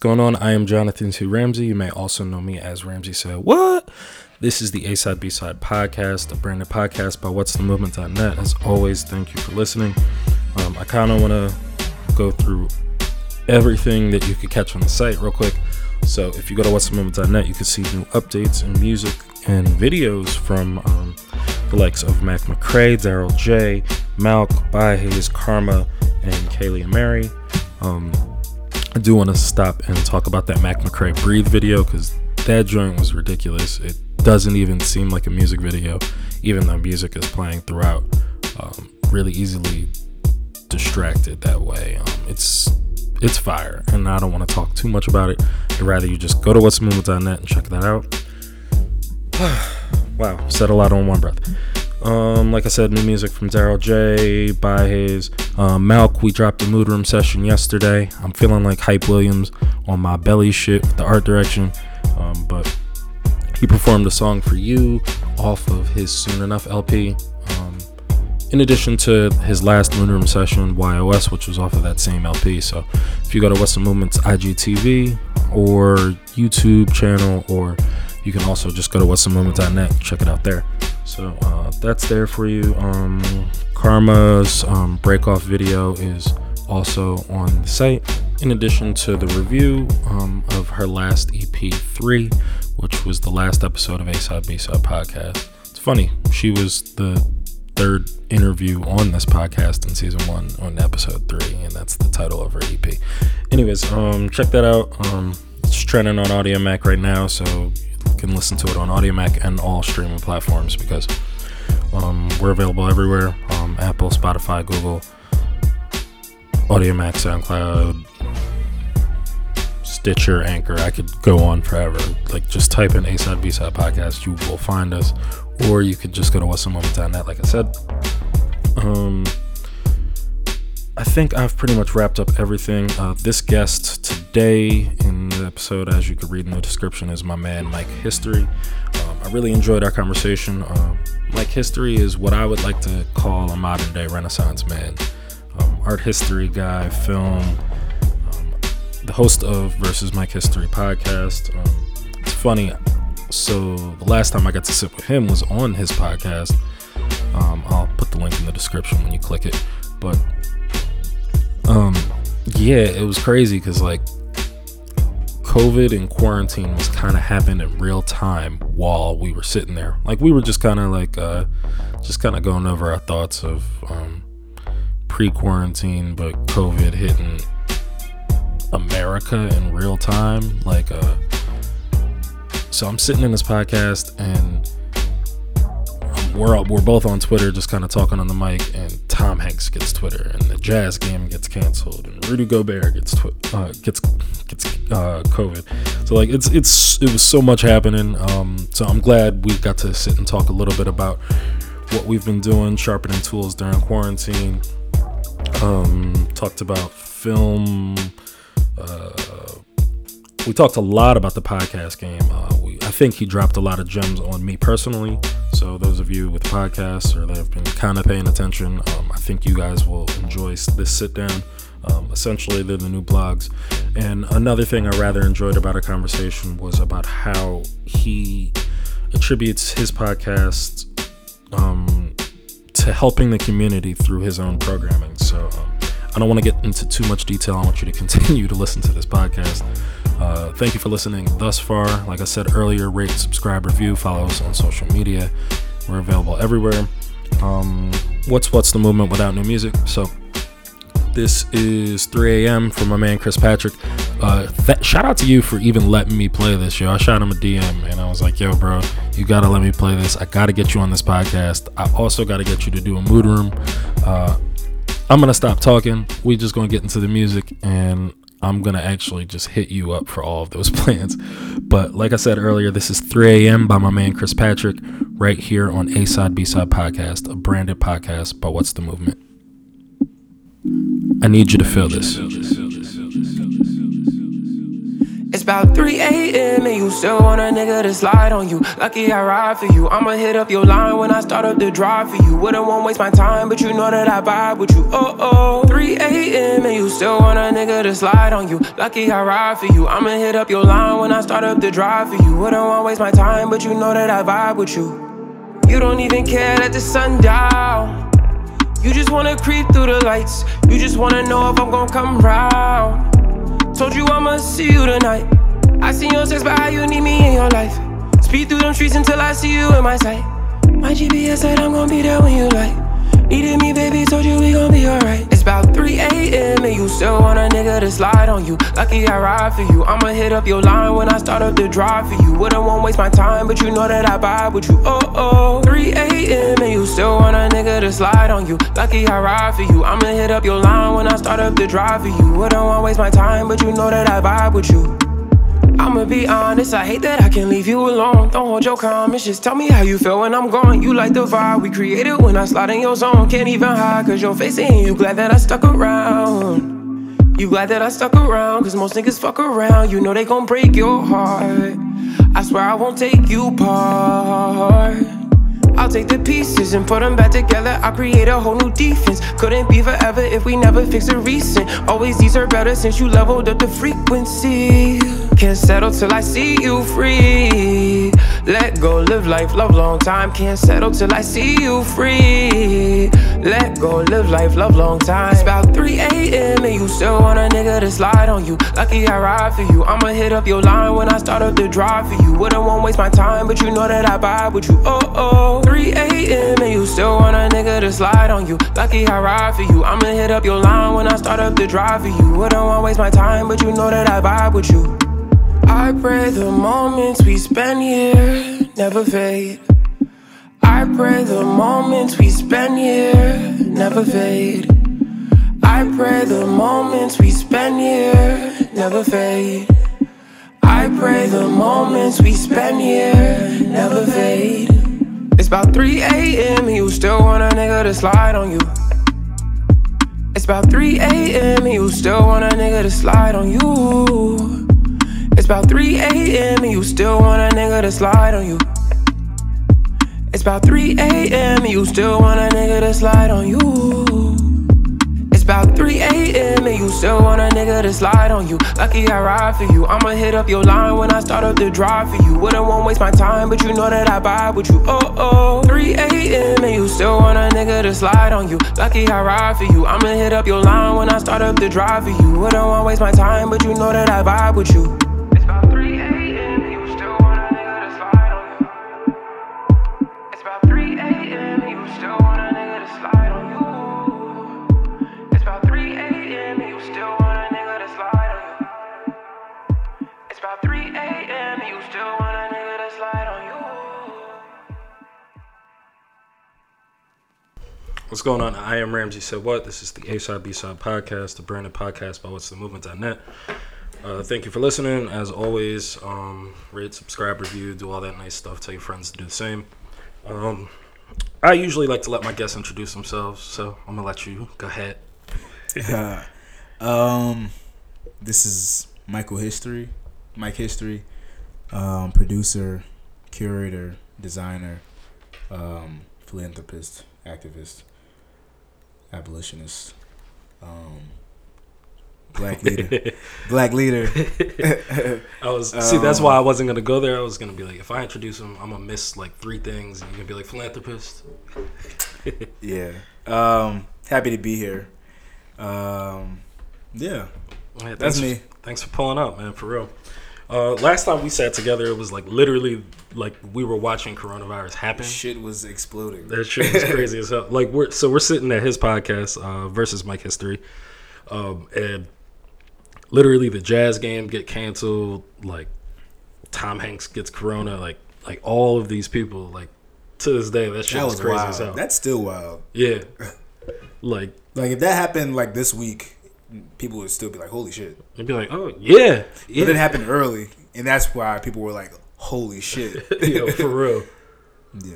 going on? I am Jonathan T. Ramsey. You may also know me as Ramsey Said What? This is the A Side B Side podcast, a branded podcast by What's the Movement.net. As always, thank you for listening. Um, I kind of want to go through everything that you could catch on the site real quick. So if you go to What's the Movement.net, you can see new updates and music and videos from um, the likes of Mac McCrae, Daryl J, Malk, Hayes, Karma, and Kaylee and Mary. Um, I do want to stop and talk about that Mac McCrae Breathe video because that joint was ridiculous. It doesn't even seem like a music video, even though music is playing throughout. Um, really easily distracted that way. Um, it's it's fire, and I don't want to talk too much about it. I'd rather you just go to what's movement.net and check that out. wow, said a lot on one breath. Um, like I said, new music from Daryl J, by his um, Malk. We dropped the mood room session yesterday. I'm feeling like Hype Williams on my belly shit with the art direction. Um, but he performed a song for you off of his Soon Enough LP. Um, in addition to his last mood room session, YOS, which was off of that same LP. So if you go to What's the Movement's IGTV or YouTube channel, or you can also just go to whatsthemovement.net, check it out there. So uh, that's there for you. Um, Karma's um, break off video is also on the site, in addition to the review um, of her last EP 3, which was the last episode of A Side B Side podcast. It's funny, she was the third interview on this podcast in season one on episode three, and that's the title of her EP. Anyways, um, check that out. Um, it's trending on Audiomack right now, so can listen to it on Audiomack and all streaming platforms because um, we're available everywhere um, Apple, Spotify, Google, Audiomack, SoundCloud, Stitcher, Anchor. I could go on forever. Like, just type in A Side B Side Podcast, you will find us. Or you could just go to whatsthemovement.net, like I said. Um, I think I've pretty much wrapped up everything. Uh, this guest today in the episode, as you can read in the description, is my man Mike History. Um, I really enjoyed our conversation. Um, Mike History is what I would like to call a modern day Renaissance man. Um, art history guy, film, um, the host of Versus Mike History podcast. Um, it's funny. So the last time I got to sit with him was on his podcast. Um, I'll put the link in the description when you click it. But um, yeah, it was crazy because like COVID and quarantine was kind of happening in real time while we were sitting there. Like we were just kind of like uh, just kind of going over our thoughts of um, pre-quarantine, but COVID hitting America in real time. Like uh, so I'm sitting in this podcast and we're we're both on Twitter, just kind of talking on the mic, and Tom Hanks gets Twitter, and the Jazz game gets canceled, and Rudy Gobert gets twi- uh, gets gets uh, COVID. So like it's it's it was so much happening. Um, so I'm glad we got to sit and talk a little bit about what we've been doing, sharpening tools during quarantine. Um, talked about film. Uh, we talked a lot about the podcast game. Uh, we, I think he dropped a lot of gems on me personally. So those of you with podcasts or that have been kind of paying attention, um, I think you guys will enjoy this sit down. Um, essentially, they're the new blogs. And another thing I rather enjoyed about our conversation was about how he attributes his podcast um, to helping the community through his own programming. So um, I don't want to get into too much detail. I want you to continue to listen to this podcast. Uh, thank you for listening thus far. Like I said earlier, rate, subscribe, review, follow us on social media. We're available everywhere. Um, what's what's the movement without new music? So this is 3 a.m. for my man Chris Patrick. Uh, th- shout out to you for even letting me play this, yo. I shot him a DM and I was like, yo, bro, you gotta let me play this. I gotta get you on this podcast. I also gotta get you to do a mood room. Uh, I'm gonna stop talking. We just gonna get into the music and I'm gonna actually just hit you up for all of those plans. But like I said earlier, this is 3 a.m. by my man Chris Patrick, right here on A Side B Side Podcast, a branded podcast by What's the Movement. I need you to feel this. It's about 3 a.m. and you still want a nigga to slide on you. Lucky I ride for you. I'ma hit up your line when I start up the drive for you. Wouldn't want waste my time, but you know that I vibe with you. Oh oh. 3 a.m. and you still want a nigga to slide on you. Lucky I ride for you. I'ma hit up your line when I start up the drive for you. Wouldn't want waste my time, but you know that I vibe with you. You don't even care that the sun down. You just wanna creep through the lights. You just wanna know if I'm gonna come round. Told you I'ma see you tonight. I see your sex, but how you need me in your life. Speed through them streets until I see you in my sight. My GPS said I'm gonna be there when you like. Needed me, baby, told you we gon' be alright. It's about 3 a.m. and you still want a nigga to slide on you. Lucky I ride for you. I'ma hit up your line when I start up the drive for you. Wouldn't want waste my time, but you know that I vibe with you. Oh oh. 3 a.m. and you still want a nigga to slide on you. Lucky I ride for you. I'ma hit up your line when I start up the drive for you. Wouldn't want waste my time, but you know that I vibe with you. I'ma be honest, I hate that I can't leave you alone. Don't hold your comments, just tell me how you feel when I'm gone. You like the vibe we created when I slide in your zone. Can't even hide, cause your face ain't you glad that I stuck around. You glad that I stuck around, cause most niggas fuck around. You know they gon' break your heart. I swear I won't take you part. I'll take the pieces and put them back together. I'll create a whole new defense. Couldn't be forever if we never fix the recent. Always these are better since you leveled up the frequency. Can't settle till I see you free. Let go, live life, love long time. Can't settle till I see you free. Let go, live life, love long time. It's about 3 a.m. and you still want a nigga to slide on you. Lucky I ride for you. I'ma hit up your line when I start up the drive for you. Wouldn't want waste my time, but you know that I vibe with you. Oh oh. 3 a.m. and you still want a nigga to slide on you. Lucky I ride for you. I'ma hit up your line when I start up the drive for you. Wouldn't want waste my time, but you know that I vibe with you. I pray the moments we spend here never fade. I pray the moments we spend here never fade. I pray the moments we spend here never fade. I pray the moments we spend here never fade. It's about 3 a.m. you still want a nigga to slide on you. It's about 3 a.m. you still want a nigga to slide on you. It's about 3 a.m. and you still want a nigga to slide on you. It's about 3 a.m. and you still want a nigga to slide on you. It's about 3 a.m. and you still want a nigga to slide on you. Lucky I ride for you. I'ma hit up your line when I start up the drive for you. Wouldn't want waste my time, but you know that I vibe with you. Oh oh. 3 a.m. and you still want a nigga to slide on you. Lucky I ride for you. I'ma hit up your line when I start up the drive for you. Wouldn't want waste my time, but you know that I vibe with you. What's going on? I am Ramsey Said What? This is the A Side B Side podcast, the branded podcast by What's the Movement.net. Uh, thank you for listening. As always, um, rate, subscribe, review, do all that nice stuff. Tell your friends to do the same. Um, I usually like to let my guests introduce themselves, so I'm gonna let you go ahead. um, this is Michael History, Mike History, um, producer, curator, designer, um, philanthropist, activist, abolitionist, um, black leader, black leader. I was see. That's why I wasn't gonna go there. I was gonna be like, if I introduce him, I'm gonna miss like three things, and you're gonna be like philanthropist. yeah. Um, happy to be here. Um, yeah, Yeah, that's me. Thanks for pulling up, man. For real. Uh, last time we sat together, it was like literally like we were watching coronavirus happen. Shit was exploding. That shit was crazy as hell. Like we're so we're sitting at his podcast uh, versus Mike History, um, and literally the Jazz game get canceled. Like Tom Hanks gets corona. Like like all of these people. Like to this day, that shit that was, was crazy wild. as hell. That's still wild. yeah, like Like if that happened like this week, people would still be like, "Holy shit!" you'd be like, oh yeah, yeah, But it happened early, and that's why people were like, "Holy shit!" Yo, for real. yeah.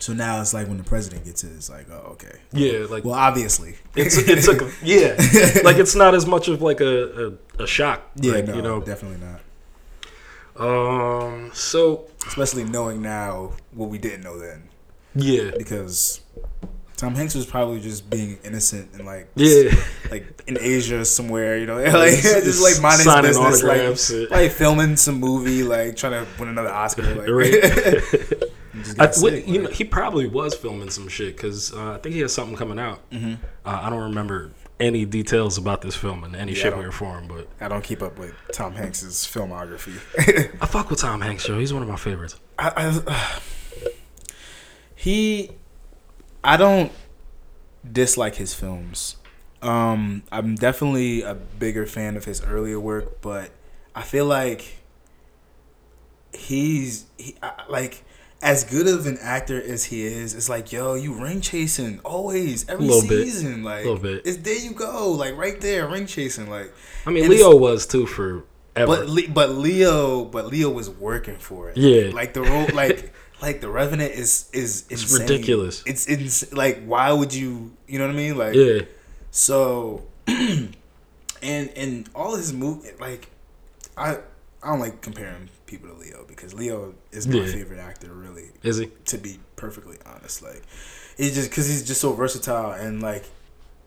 So now it's like when the president gets it, it's like, oh, okay. Yeah, like Well, obviously, it's it's a, yeah, like it's not as much of like a a, a shock. yeah, like, no, you know. definitely not. Um. So Especially knowing now what we didn't know then, yeah, because Tom Hanks was probably just being innocent and like, yeah. like in Asia somewhere, you know, like just like minding his business, like, like filming some movie, like trying to win another Oscar. Like, Right. he I, got what- sick, you know, he probably was filming some shit because uh, I think he has something coming out. Uh, I don't remember any details about this film in any Yeah, shape, or form, but I don't keep up with Tom Hanks's filmography. I fuck with Tom Hanks, yo. He's one of my favorites. I, I, he, I don't dislike his films. Um, I'm definitely a bigger fan of his earlier work, but I feel like he's he I- like as good of an actor as he is. It's like yo, you ring chasing always every Little bit. season. Like Little bit. it's there you go, like right there, ring chasing. Like I mean, Leo was too for ever. but Le- but Leo but Leo was working for it. Yeah. Like the role like like the Revenant is is It's insane. ridiculous. It's ins- like why would you you know what I mean? Like yeah, so and and all his move like I I don't like comparing people to Leo because Leo is my Yeah. favorite actor really is he? to be perfectly honest. Like he's just because he's just so versatile and like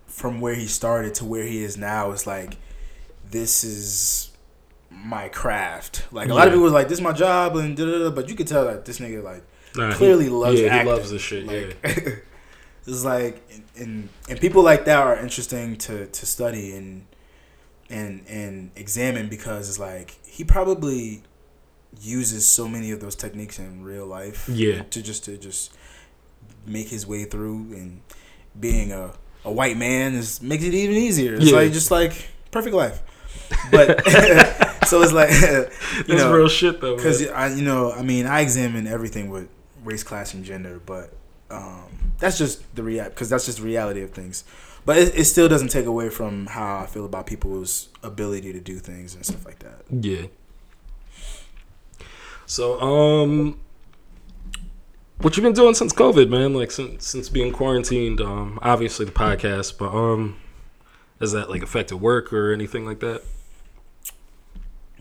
from where he started to where he is now, it's like this is my craft. Like a lot of people was like, "This is my job," and da da da. But you could tell that this nigga like Nah, he- clearly loves Yeah, acting. he loves this shit. Like, yeah, it's like and, and and people like that are interesting to to study and and and examine because it's like he probably uses so many of those techniques in real life Yeah. to just to just make his way through and being a, a white man is makes it even easier it's Yeah. like just like perfect life but so it's like you that's know real shit though. because. I, you know, I mean, I examine everything with race, class, and gender, but um, that's just the rea because that's just the reality of things. But it, it still doesn't take away from how I feel about people's ability to do things and stuff like that. Yeah. So, um, what you been doing since COVID, man? Like since since being quarantined. Um, obviously the podcast, but um, has that like affected work or anything like that?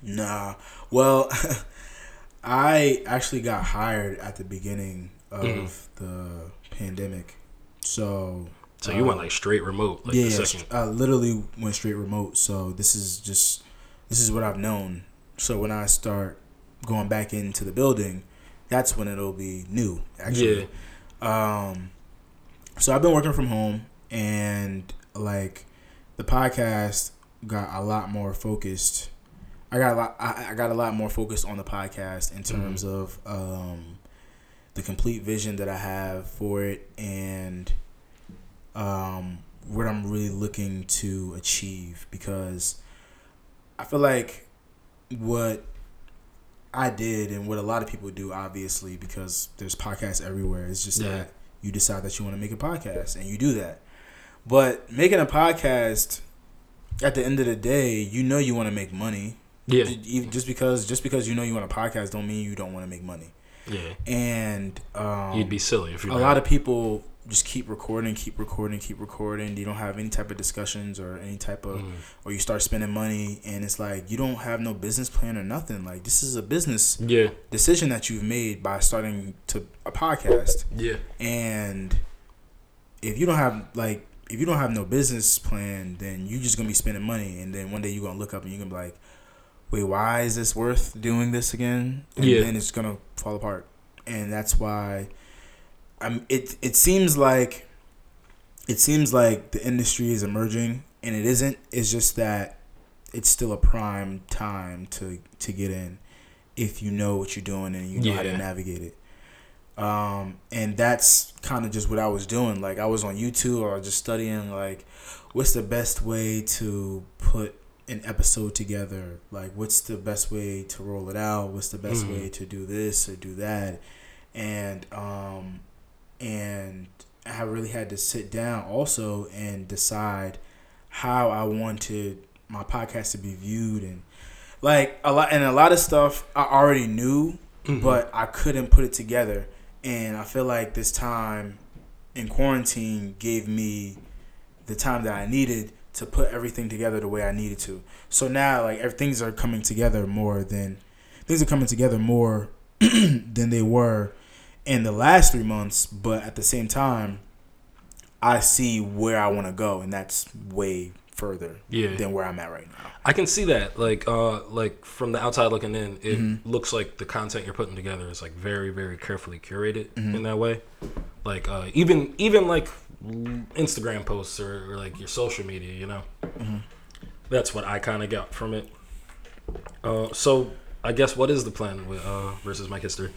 Nah, well, I actually got hired at the beginning of Mhm. the pandemic, so So you uh, went like straight remote, like yeah, the second. I literally went straight remote. So this is just this is what I've known. So when I start going back into the building, that's when it'll be new. Actually, um, so I've been working from home, and like the podcast got a lot more focused. I got a lot. I, I got a lot more focused on the podcast in terms of um, the complete vision that I have for it and um, what I'm really looking to achieve because I feel like what I did and what a lot of people do, obviously, because there's podcasts everywhere, It's just Yeah. that you decide that you want to make a podcast and you do that. But making a podcast, at the end of the day, you know you want to make money. Yeah, Just because just because you know you want a podcast, don't mean you don't want to make money. yeah. And um, You'd be silly if you. a lot of people just keep recording, keep recording, keep recording. You don't have any type of discussions or any type of, Mm. or you start spending money, and it's like you don't have no business plan or nothing. Like this is a business Yeah, decision that you've made by starting to a podcast, yeah, and if you don't have like if you don't have no business plan, then you're just gonna be spending money, and then one day you're gonna look up and you're gonna be like, wait, why is this worth doing this again? And Yeah. then it's gonna fall apart, and that's why. I'm. It it seems like. It seems like the industry is emerging, and it isn't. It's just that it's still a prime time to to get in, if you know what you're doing and you know how to navigate it. Um, and that's kind of just what I was doing. Like I was on YouTube or just studying like what's the best way to put an episode together? Like what's the best way to roll it out? What's the best Mhm. way to do this or do that? And um and I really had to sit down also and decide how I wanted my podcast to be viewed and like a lot and a lot of stuff I already knew Mhm. but I couldn't put it together and I feel like this time in quarantine gave me the time that I needed to put everything together the way I needed to. So now like things are coming together more than things are coming together more than they were in the last three months. But at the same time, I see where I want to go, and that's way further Yeah. than where I'm at right now. I can see that. Like, uh, like from the outside looking in, it Mm-hmm. looks like the content you're putting together is like very, very carefully curated Mm-hmm. in that way. Like, uh, even even like Instagram posts or, or like your social media, you know. Mm-hmm. That's what I kind of got from it. Uh, so I guess what is the plan with uh, versus Mike History?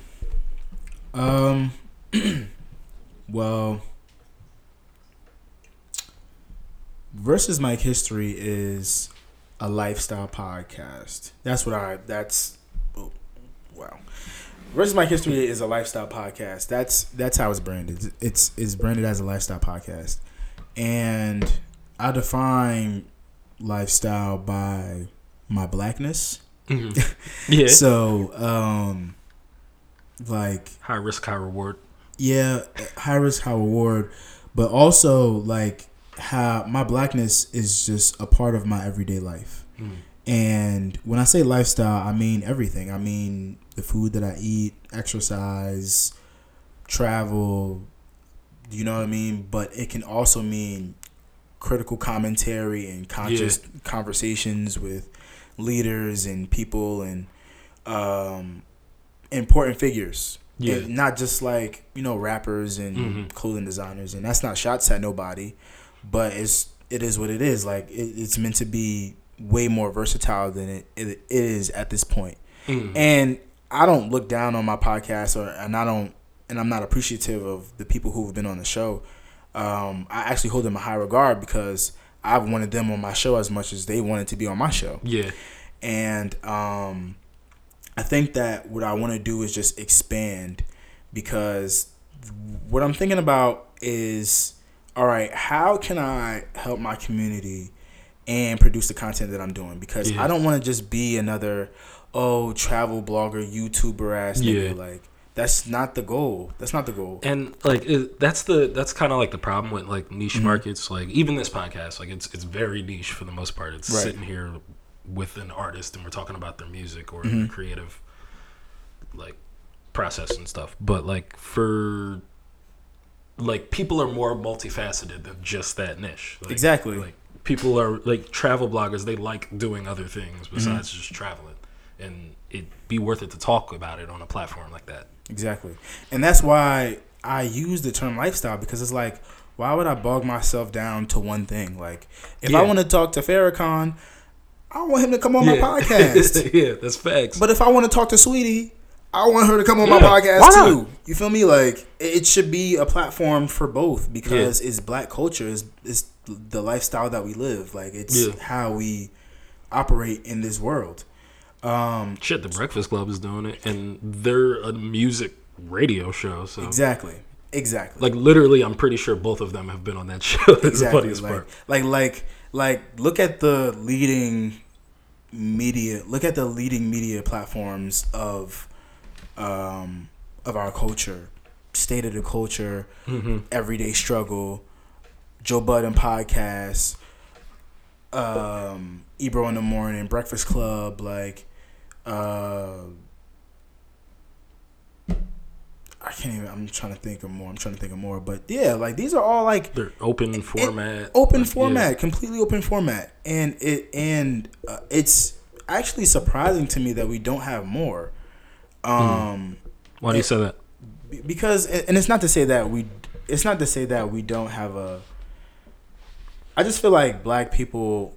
Um, well, versus Mike History is a lifestyle podcast. That's what I. That's oh, wow. Versus Mike History is a lifestyle podcast. That's that's how it's branded. It's it's branded as a lifestyle podcast, and I define lifestyle by my blackness. Yeah, So, um, like high risk, high reward. yeah, high risk, high reward, but also like how my blackness is just a part of my everyday life. And when I say lifestyle, I mean everything. I mean the food that I eat, exercise, travel, you know what I mean? But it can also mean critical commentary and conscious conversations with leaders and people and um, important figures. Yeah. And not just like, you know, rappers and clothing designers. And that's not shots at nobody, but it's it is what it is. Like it, it's meant to be way more versatile than it, it is at this point. And I don't look down on my podcast or and I don't and I'm not appreciative of the people who've been on the show. Um, I actually hold them in high regard because I've wanted them on my show as much as they wanted to be on my show. Yeah, And um, I think that what I want to do is just expand because what I'm thinking about is all right, how can I help my community and produce the content that I'm doing? Because Yeah. I don't want to just be another oh travel blogger, YouTuber ass nigga. Yeah. Like that's not the goal. That's not the goal. and like it, that's the that's kind of like the problem with like niche Mm-hmm. markets like even this podcast like it's it's very niche for the most part it's Right. sitting here with an artist and we're talking about their music or Mm-hmm. their creative like process and stuff but like for like people are more multifaceted than just that niche like, Exactly. like people are like travel bloggers they like doing other things Mm-hmm. besides just traveling and it'd be worth it to talk about it on a platform like that Exactly. And that's why I use the term lifestyle because it's like, why would I bog myself down to one thing? Like, if I want to talk to Farrakhan, I want him to come on my podcast. yeah that's facts but if I want to talk to Saweetie, I want her to come on my podcast too. You feel me? Like, it should be a platform for both because it's black culture. It's, it's the lifestyle that we live. Like, it's Yeah. how we operate in this world. Um, Shit, the Breakfast Club is doing it, and they're a music radio show. So, exactly. Exactly. like, literally, I'm pretty sure both of them have been on that show. That's the exactly funniest like, part. like like like look at the leading media look at the leading media platforms of um of our culture state of the culture Mm-hmm. everyday struggle joe budden podcast um ebro in the morning breakfast club like uh I can't even. I'm trying to think of more. I'm trying to think of more, but yeah, like these are all like They're open format, open like, yeah. format, completely open format, and it and uh, it's actually surprising to me that we don't have more. Um, Why do you say that? because and it's not to say that we, it's not to say that we don't have a. I just feel like black people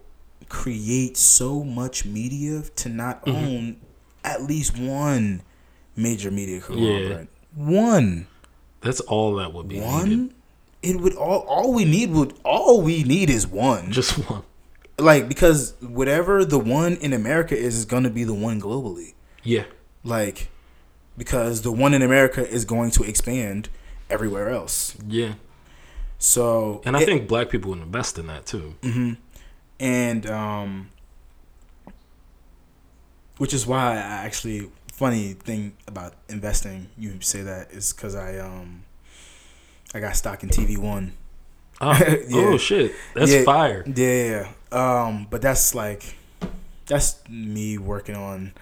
create so much media to not Mm-hmm. own at least one major media conglomerate. One. That's all that would be One. needed. It would all all we need would all we need is one. Just one. like because whatever the one in America is is going to be the one globally. Yeah. Like because the one in America is going to expand everywhere else. Yeah. So And I it- think black people would invest in that too. and um which is why I actually funny thing about investing, you say that is because I um I got stock in TV One. Oh, yeah. oh shit, that's yeah, fire. Yeah, um, but that's like that's me working on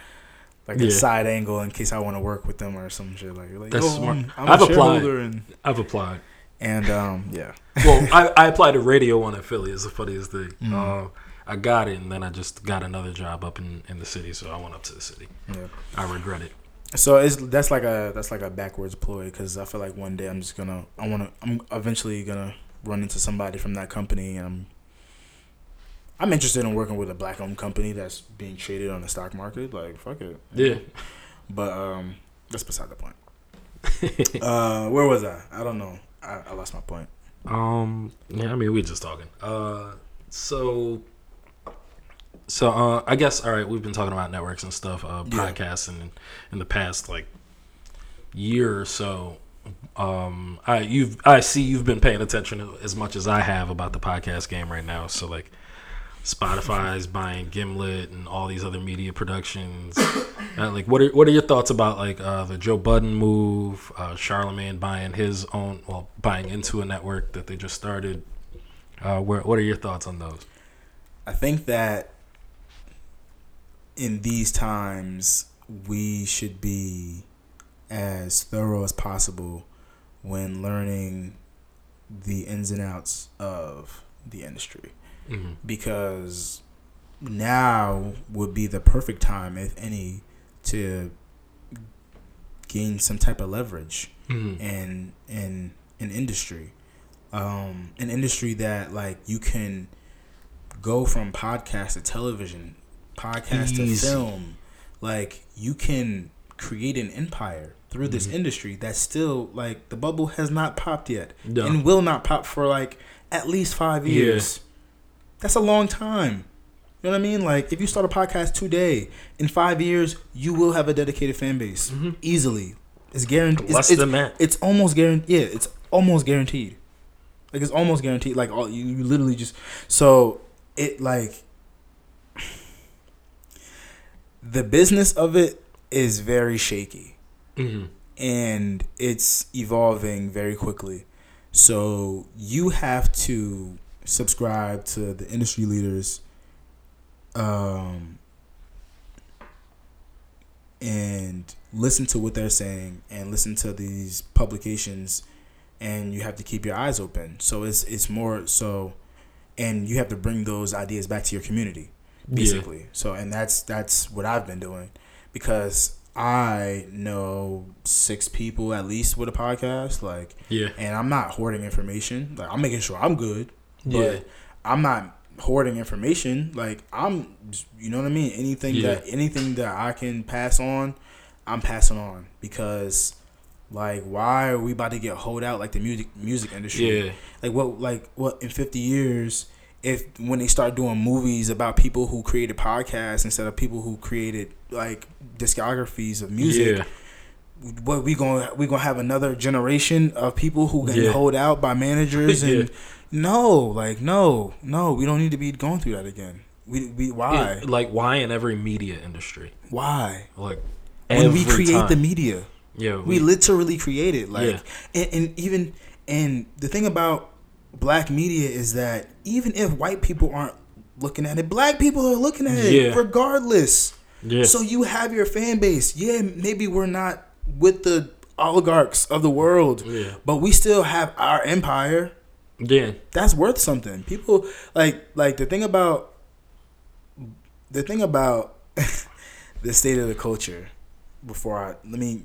like yeah. a side angle in case I want to work with them or some shit like. like that's smart. I'm, i have applied. And, I've applied. And um, yeah. well, I, I applied to Radio One in Philly. It's the funniest thing. Mm-hmm. Uh, I got it, and then I just got another job up in, in the city, so I went up to the city. Yeah. I regret it. So it's that's like a that's like a backwards ploy because I feel like one day I'm just gonna I wanna I'm eventually gonna run into somebody from that company and I'm I'm interested in working with a black owned company that's being traded on the stock market. Like fuck it. Yeah. But um that's beside the point. uh where was I? I don't know. I, I lost my point. Um yeah, I mean we just talking. Uh so so uh, I guess all right. We've been talking about networks and stuff, uh, podcasts, and in, in the past like year or so. Um, I you've I see you've been paying attention as much as I have about the podcast game right now. So like, Spotify's buying Gimlet and all these other media productions. uh, like, what are what are your thoughts about like uh, the Joe Budden move? Uh, Charlemagne buying his own, well, buying into a network that they just started. Uh, where what are your thoughts on those? I think that in these times, we should be as thorough as possible when learning the ins and outs of the industry. Mm-hmm. Because now would be the perfect time, if any, to gain some type of leverage mm-hmm. in in an industry. Um, an industry that like you can go from podcast to television podcast Easy. to film. Like you can create an empire through mm-hmm. this industry that's still like the bubble has not popped yet no. and will not pop for like at least five years. Yeah. That's a long time. You know what I mean? Like if you start a podcast today, in five years you will have a dedicated fan base mm-hmm. easily. It's guaranteed. Less it's, than that. It's almost guaranteed. Yeah, it's almost guaranteed. Like it's almost guaranteed. Like all you, you literally just so it like the business of it is very shaky. Mm-hmm. And it's evolving very quickly. So you have to subscribe to the industry leaders um, and listen to what they're saying and listen to these publications and you have to keep your eyes open. So it's it's more so and you have to bring those ideas back to your community basically. Yeah. So and that's that's what I've been doing because I know six people at least with a podcast, like yeah, and I'm not hoarding information. Like I'm making sure I'm good, but yeah. I'm not hoarding information. Like I'm, you know what I mean. Anything yeah. that anything that I can pass on, I'm passing on because. Like, why are we about to get hold out like the music music industry? Yeah. Like, what? Like, what? In fifty years, if when they start doing movies about people who created podcasts instead of people who created like discographies of music. Yeah. What we gonna we gonna have another generation of people who get yeah. hold out by managers and. No like no no we don't need to be going through that again we, we why it, like why in every media industry why like when we create time. the media yeah we, we literally create it like yeah. and, and even and the thing about black media is that even if white people aren't looking at it, black people are looking at it regardless. Yeah. So you have your fan base. Yeah, maybe we're not with the oligarchs of the world, yeah. but we still have our empire. Yeah. That's worth something. People like like the thing about the thing about the state of the culture before I let me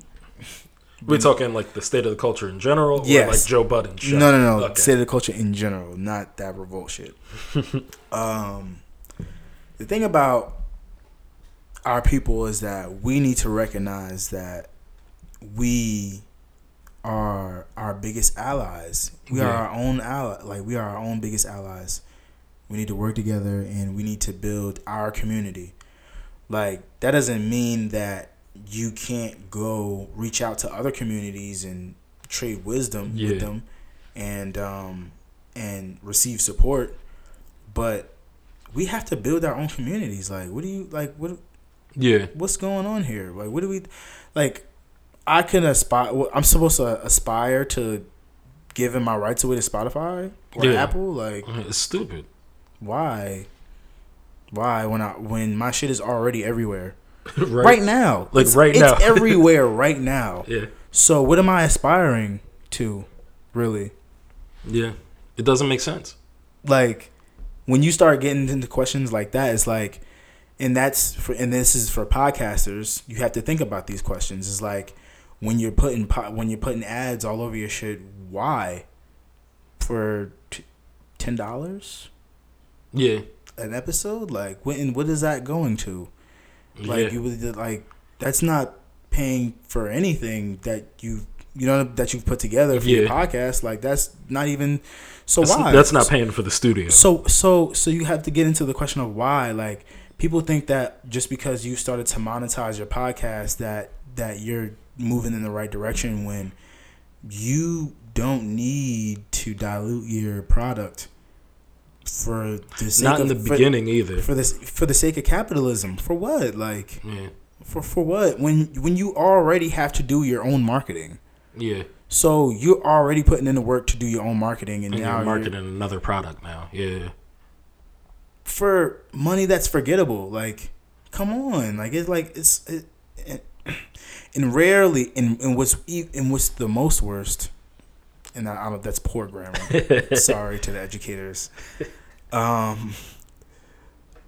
we're talking like the state of the culture in general, yes. like Joe Budden. Show? No, no, no. Okay. State of the culture in general, not that revolt shit. um, the thing about our people is that we need to recognize that we are our biggest allies. We yeah. are our own ally. Like we are our own biggest allies. We need to work together and we need to build our community. Like that doesn't mean that you can't go reach out to other communities and trade wisdom yeah. with them and um and receive support but we have to build our own communities like what do you like what Yeah. What's going on here? Like, what do we like? I can aspire. I'm supposed to aspire to giving my rights away to Spotify or Yeah. Apple. Like, mm, It's stupid. why? Why when I when my shit is already everywhere right. right, now? Like, It's- right it's now. everywhere right now. Yeah. So what am I aspiring to? Really? Yeah. It doesn't make sense. like when you start getting into questions like that it's like and that's for and this is for podcasters you have to think about these questions it's like when you're putting po- when you're putting ads all over your shit why for t- ten dollars Yeah. an episode like when and what is that going to like yeah. you would like that's not paying for anything that you you know that you've put together for your podcast like that's not even so that's, why that's not paying for the studio. so so so you have to get into the question of why. Like people think that just because you started to monetize your podcast that that you're moving in the right direction when you don't need to dilute your product for the sake Not of, in the for- beginning either. for this for the sake of capitalism. For what? Like yeah. for for what? When when you already have to do your own marketing. Yeah. So you're already putting in the work to do your own marketing, and, And now you're you're- marketing another product now. Yeah. for money that's forgettable. Like, come on, like it's like it's it, it, and rarely and, and what's and what's the most worst, and I, I don't, that's poor grammar. Sorry to the educators. Um,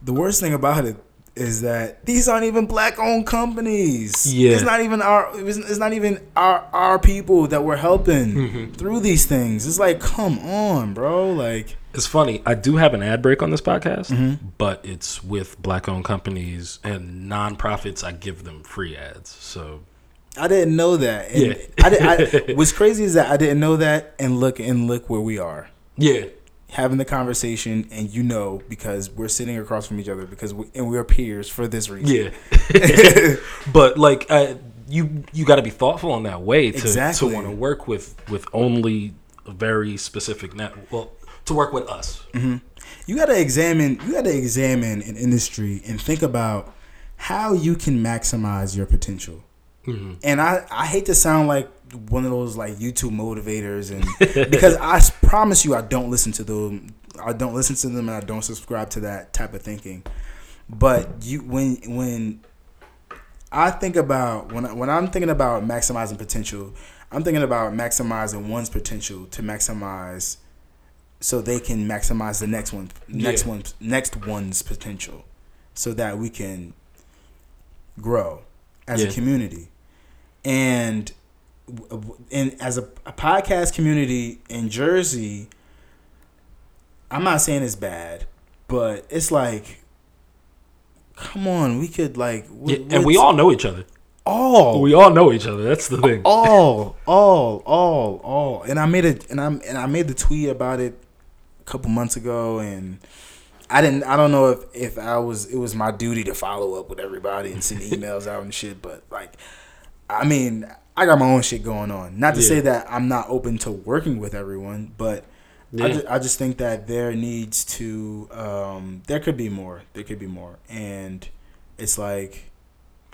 the worst thing about it is that these aren't even black owned companies. Yeah. it's not even our. It's, it's not even our our people that we're helping Mm-hmm. through these things. It's like, come on, bro. Like. It's funny. I do have an ad break on this podcast, Mm-hmm. but it's with black owned companies and nonprofits. I give them free ads. So I didn't know that. And Yeah. I, did, I what's crazy is that I didn't know that, and look and look where we are yeah, having the conversation, and you know because we're sitting across from each other because we, and we're peers for this reason. yeah. but like, uh, you you got to be thoughtful in that way to Exactly. to want to work with with only a very specific net. Well, to work with us. You got to examine. You got to examine an industry and think about how you can maximize your potential. Mm-hmm. And I, I hate to sound like one of those like YouTube motivators, and because I promise you, I don't listen to them. I don't listen to them, and I don't subscribe to that type of thinking. But you, when when I think about when I, when I'm thinking about maximizing potential, I'm thinking about maximizing one's potential to maximize, so they can maximize the next one, next Yeah. one, next one's potential, so that we can grow as a community, and and as a, a podcast community in Jersey. I'm not saying it's bad, but it's like, come on, we could like, Yeah, and we all know each other. all We all know each other. That's the thing. all, all, all, all. And I made it, and I'm, and I made the tweet about it a couple months ago, and I didn't, I don't know if if I was, it was my duty to follow up with everybody and send emails out and shit, but like, I mean, I got my own shit going on. Not to Yeah. say that I'm not open to working with everyone, but. I, just, I just think that there needs to um, there could be more there could be more and it's like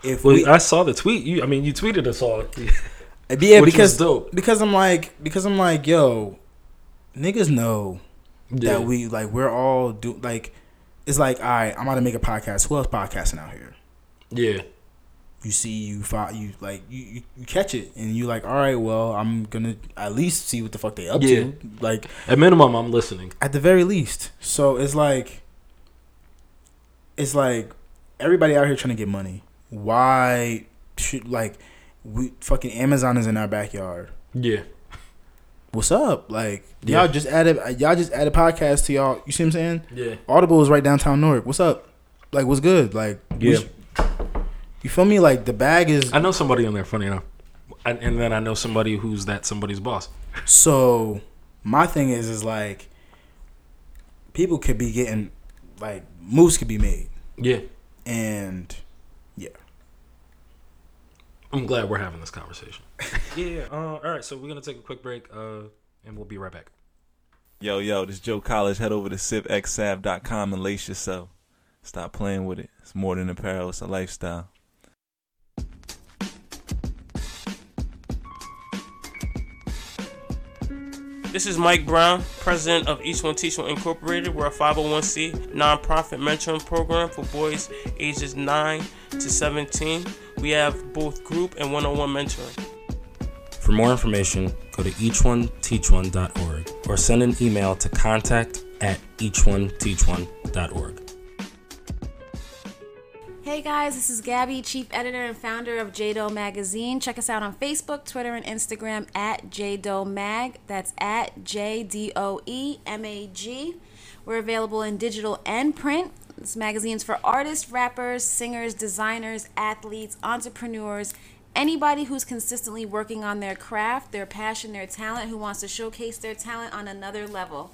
if Well, we I saw the tweet. You, I mean, you tweeted us all. yeah, because dope. because I'm like because I'm like yo, niggas know Yeah. that we like we're all do like it's like all right, I'm about to make a podcast. Who else podcasting out here? yeah, You see, you find you like you, you you catch it, and you like all right. Well, I'm gonna at least see what the fuck they up Yeah. to. Like at minimum, I'm listening. at the very least. So it's like it's like everybody out here trying to get money. Why should like we fucking Amazon is in our backyard? Yeah, what's up? Like Yeah. y'all just added uh, y'all just added podcast to y'all. You see what I'm saying? yeah, Audible is right downtown Newark. What's up? Like what's good? Like Yeah. You feel me? Like the bag is I know somebody in there. Funny enough, and, and then I know somebody who's that somebody's boss. so. My thing is is like people could be getting like moves could be made Yeah, and yeah. I'm glad we're having this conversation. yeah. Uh, all right, so we're gonna take a quick break, uh, and we'll be right back. Yo, yo, this is Joe College. Head over to sipxsav.com and lace yourself. Stop playing with it. It's more than apparel. It's a lifestyle. This is Mike Brown, president of Each One Teach One Incorporated. We're a 501c nonprofit mentoring program for boys ages 9 to 17. We have both group and one on one mentoring. For more information, go to eachoneteachone.org or send an email to contact at eachoneteachone.org. Hey guys, this is Gabby, chief editor and founder of JDO Magazine. Check us out on Facebook, Twitter, and Instagram at JDO Mag. That's at J D O E M A G. We're available in digital and print. This magazine's for artists, rappers, singers, designers, athletes, entrepreneurs, anybody who's consistently working on their craft, their passion, their talent, who wants to showcase their talent on another level.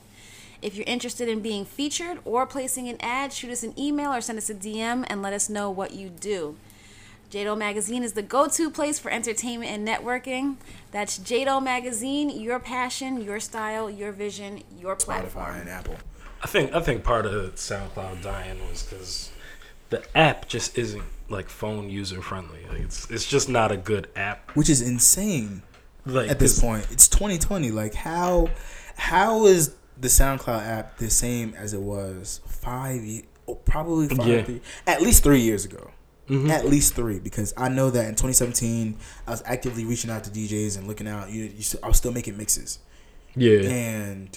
If you're interested in being featured or placing an ad, shoot us an email or send us a DM and let us know what you do. JDO Magazine is the go to place for entertainment and networking. That's JDO Magazine, your passion, your style, your vision, your platform. Spotify and Apple. I think I think part of SoundCloud dying was because the app just isn't like phone user friendly. Like it's it's just not a good app. Which is insane Like at this 'cause- point. It's 2020. Like how how is the SoundCloud app the same as it was five years? Probably five, Yeah. three- at least three years ago. Mhm. At least three, because I know that in 2017 I was actively reaching out to DJs and looking out. You, you I was still making mixes, Yeah, and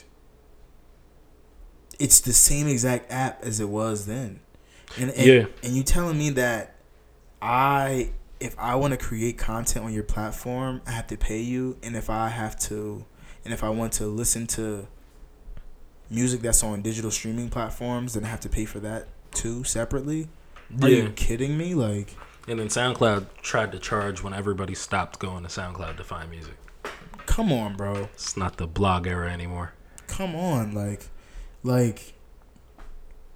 it's the same exact app as it was then. And, and Yeah. and you telling me that I if I want to create content on your platform, I have to pay you, and if I have to, and if I want to listen to music that's on digital streaming platforms, then I have to pay for that too separately. Are yeah. you kidding me? Like, And then SoundCloud tried to charge when everybody stopped going to SoundCloud to find music. come on, bro. It's not the blog era anymore. come on like like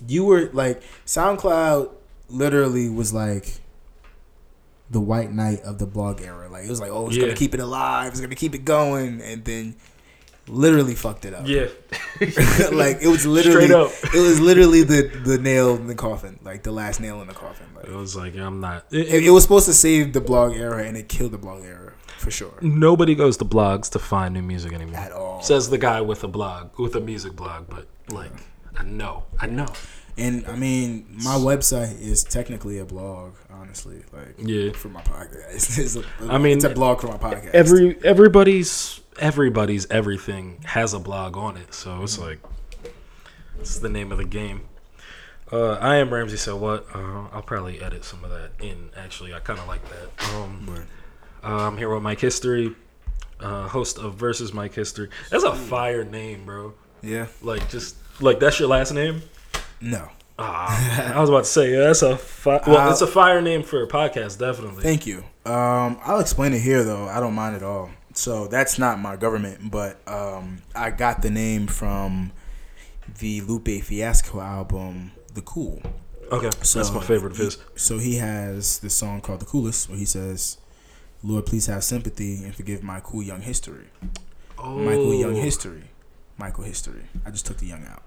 you were like soundcloud literally was like the white knight of the blog era like it was like oh it's Yeah. gonna keep it alive it's gonna keep it going and then literally fucked it up Yeah, like it was literally up. it was literally the the nail in the coffin like the last nail in the coffin like it was like I'm not. it- it, it was supposed to save the blog era and it killed the blog era for sure Nobody goes to blogs to find new music anymore. At all. Says the guy with a blog, with a music blog, but like, I know, I know. And I mean, my website is technically a blog, honestly. Like, Yeah. for my podcast. It's a, I mean, it's a blog for my podcast. Every everybody's everybody's everything has a blog on it, so it's like it's the name of the game. Uh, I am Ramsey. So what? Uh, I'll probably edit some of that in. Actually, I kind of like that. Um, uh, I'm here with Mike History, uh, host of Versus Mike History. That's a fire name, bro. yeah, Like just like that's your last name. No, Ah, I was about to say yeah, that's a fi- well, Uh, it's a fire name for a podcast, definitely. thank you. Um, I'll explain it here though. I don't mind at all. So that's not my government, but um, I got the name from the Lupe Fiasco album, The Cool. okay, So that's my favorite of his. So he has this song called "The Coolest," where he says, "Lord, please have sympathy and forgive my cool young history." Oh, Michael Young history. Michael history. I just took the young out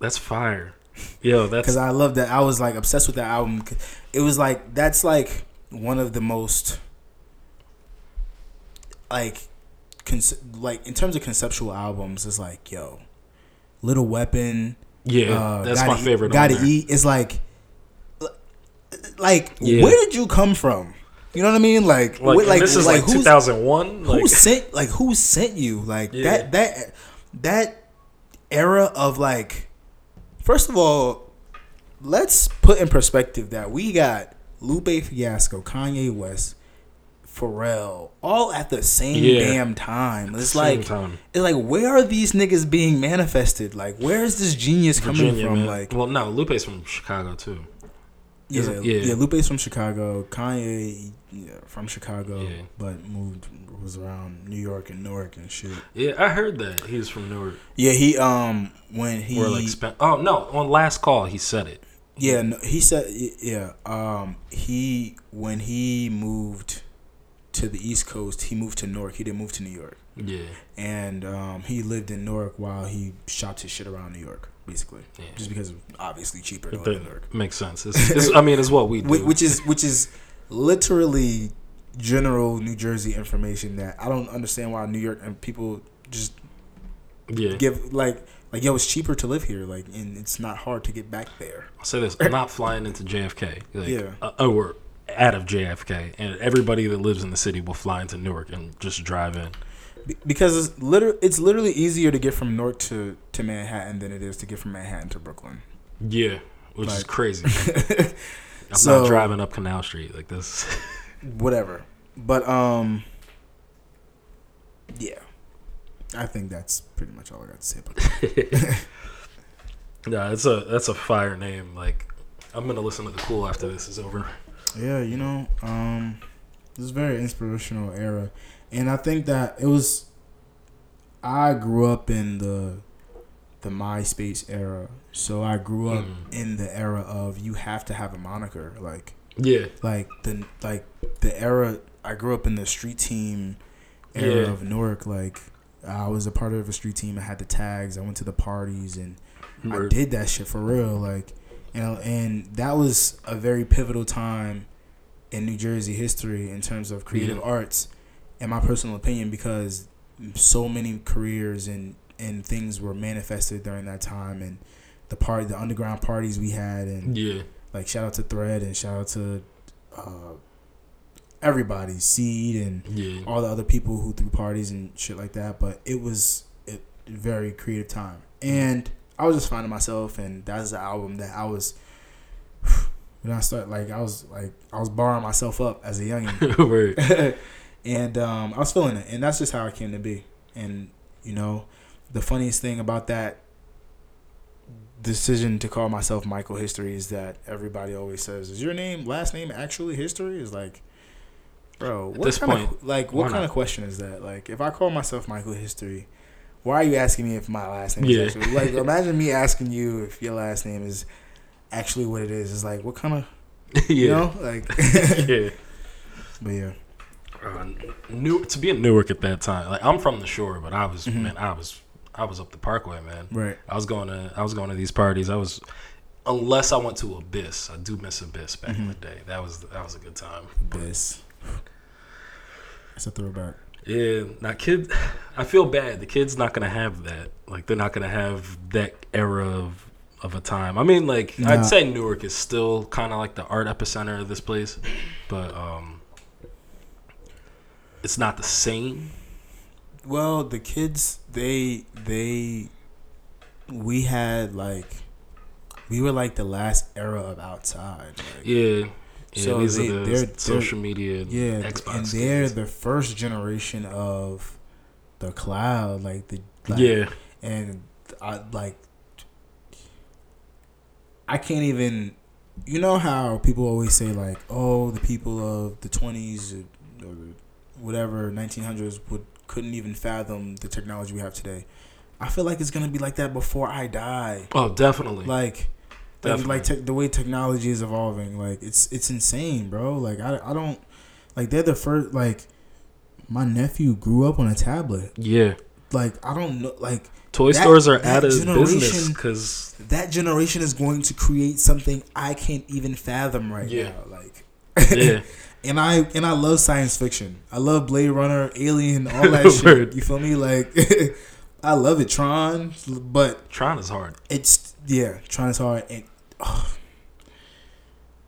That's fire. Yo, that's because I love that. I was like obsessed with that album. It was like that's like one of the most like conce- like in terms of conceptual albums. It's like yo, Little Weapon. yeah, uh, that's Gotta my Eat- favorite. Gotta eat. It's like like Yeah. where did you come from? You know what I mean? Like Like, like this is like like, 2001. Like, who sent like who sent you like Yeah. that that that era of like first of all let's put in perspective that we got Lupe Fiasco, Kanye West, Pharrell, all at the same Yeah. damn time. It's same like time. it's like where are these niggas being manifested? Like where is this genius coming from? man. Like well, no, Lupe's from Chicago too. Yeah, it- yeah. yeah, Lupe's from Chicago. Kanye yeah, from Chicago, Yeah. but moved was around New York and Newark and shit. Yeah, I heard that he's from Newark. Yeah, he um when he Or like, spent. Oh no, on last call he said it. yeah no, he said yeah um he when he moved to the East Coast he moved to Newark he didn't move to New York Yeah, and um he lived in Newark while he shopped his shit around New York basically, Yeah. just because obviously cheaper to live That in New York. makes sense. It's, it's, I mean, it's what we do. Which is which is literally general New Jersey information that I don't understand why New York and people just yeah. give like like yo, it's cheaper to live here, like, and it's not hard to get back there. I'll say this: I'm not flying into JFK. Like, Yeah. uh, or out of JFK, and everybody that lives in the city will fly into Newark and just drive in. Be- because it's literally it's literally easier to get from Newark to to Manhattan than it is to get from Manhattan to Brooklyn. Yeah, which is crazy. I'm So- not driving up Canal Street like this. Whatever, but um, yeah, I think that's pretty much all I got to say about that. yeah, that's a that's a fire name. Like, I'm gonna listen to the Cool after this is over. Yeah, you know, um, this is very inspirational era, and I think that it was. I grew up in the, the MySpace era, so I grew up Mm. in the era of you have to have a moniker, like Yeah, like the like the era. I grew up in the street team era Yeah. of Newark. Like I was a part of a street team. I had the tags. I went to the parties and I did that shit for real. Like, you know, and that was a very pivotal time in New Jersey history in terms of creative Yeah. arts, in my personal opinion, because so many careers and and things were manifested during that time, and the part, the underground parties we had, and Yeah, like shout out to Thread and shout out to uh, everybody, Seed and yeah, all the other people who threw parties and shit like that. But it was a very creative time, and I was just finding myself, and that's the album that I was. When I started, like I was like I was barring myself up as a youngin. and um, I was feeling it, and that's just how it came to be. And you know, the funniest thing about that decision to call myself Michael History is that everybody always says, "Is your name last name actually History?" Is like, bro, what this kind point, of like what kind not? of question is that? Like, if I call myself Michael History, why are you asking me if my last name Yeah. is actually like? Imagine me asking you if your last name is actually what it is. It's like, what kind of yeah, you know like? yeah. but yeah, uh, New to be in Newark at that time. Like I'm from the shore, but I was Mhm. man, I was I was up the Parkway, man. right. I was going to I was going to these parties. I was unless I went to Abyss. I do miss Abyss back in the day. That was that was a good time. Abyss. It's a throwback. Yeah, not kid. I feel bad. The kid's not gonna have that. Like they're not gonna have that era of of a time. I mean, like Nah. I'd say Newark is still kind of like the art epicenter of this place, but um, it's not the same. Well, the kids they they we had like we were like the last era of outside. Like, Yeah. Yeah, So these they- are the they're- social media, and yeah, Xbox. and they're kids. the first generation of the cloud, like the like, yeah, and I like I can't even you know how people always say like oh the people of the 20s uh, or whatever 1900s would couldn't even fathom the technology we have today I feel like it's going to be like that before I die oh, definitely. like Definitely. like te- the way technology is evolving like it's it's insane bro like I, I don't like they're the first like my nephew grew up on a tablet yeah, like I don't know like toy That- stores are out of business because that generation is going to create something I can't even fathom right Yeah. now. Like, yeah, and I and I love science fiction. I love Blade Runner, Alien, all that shit. You feel me? Like, I love it, Tron. But Tron is hard. it's yeah, Tron is hard. And oh,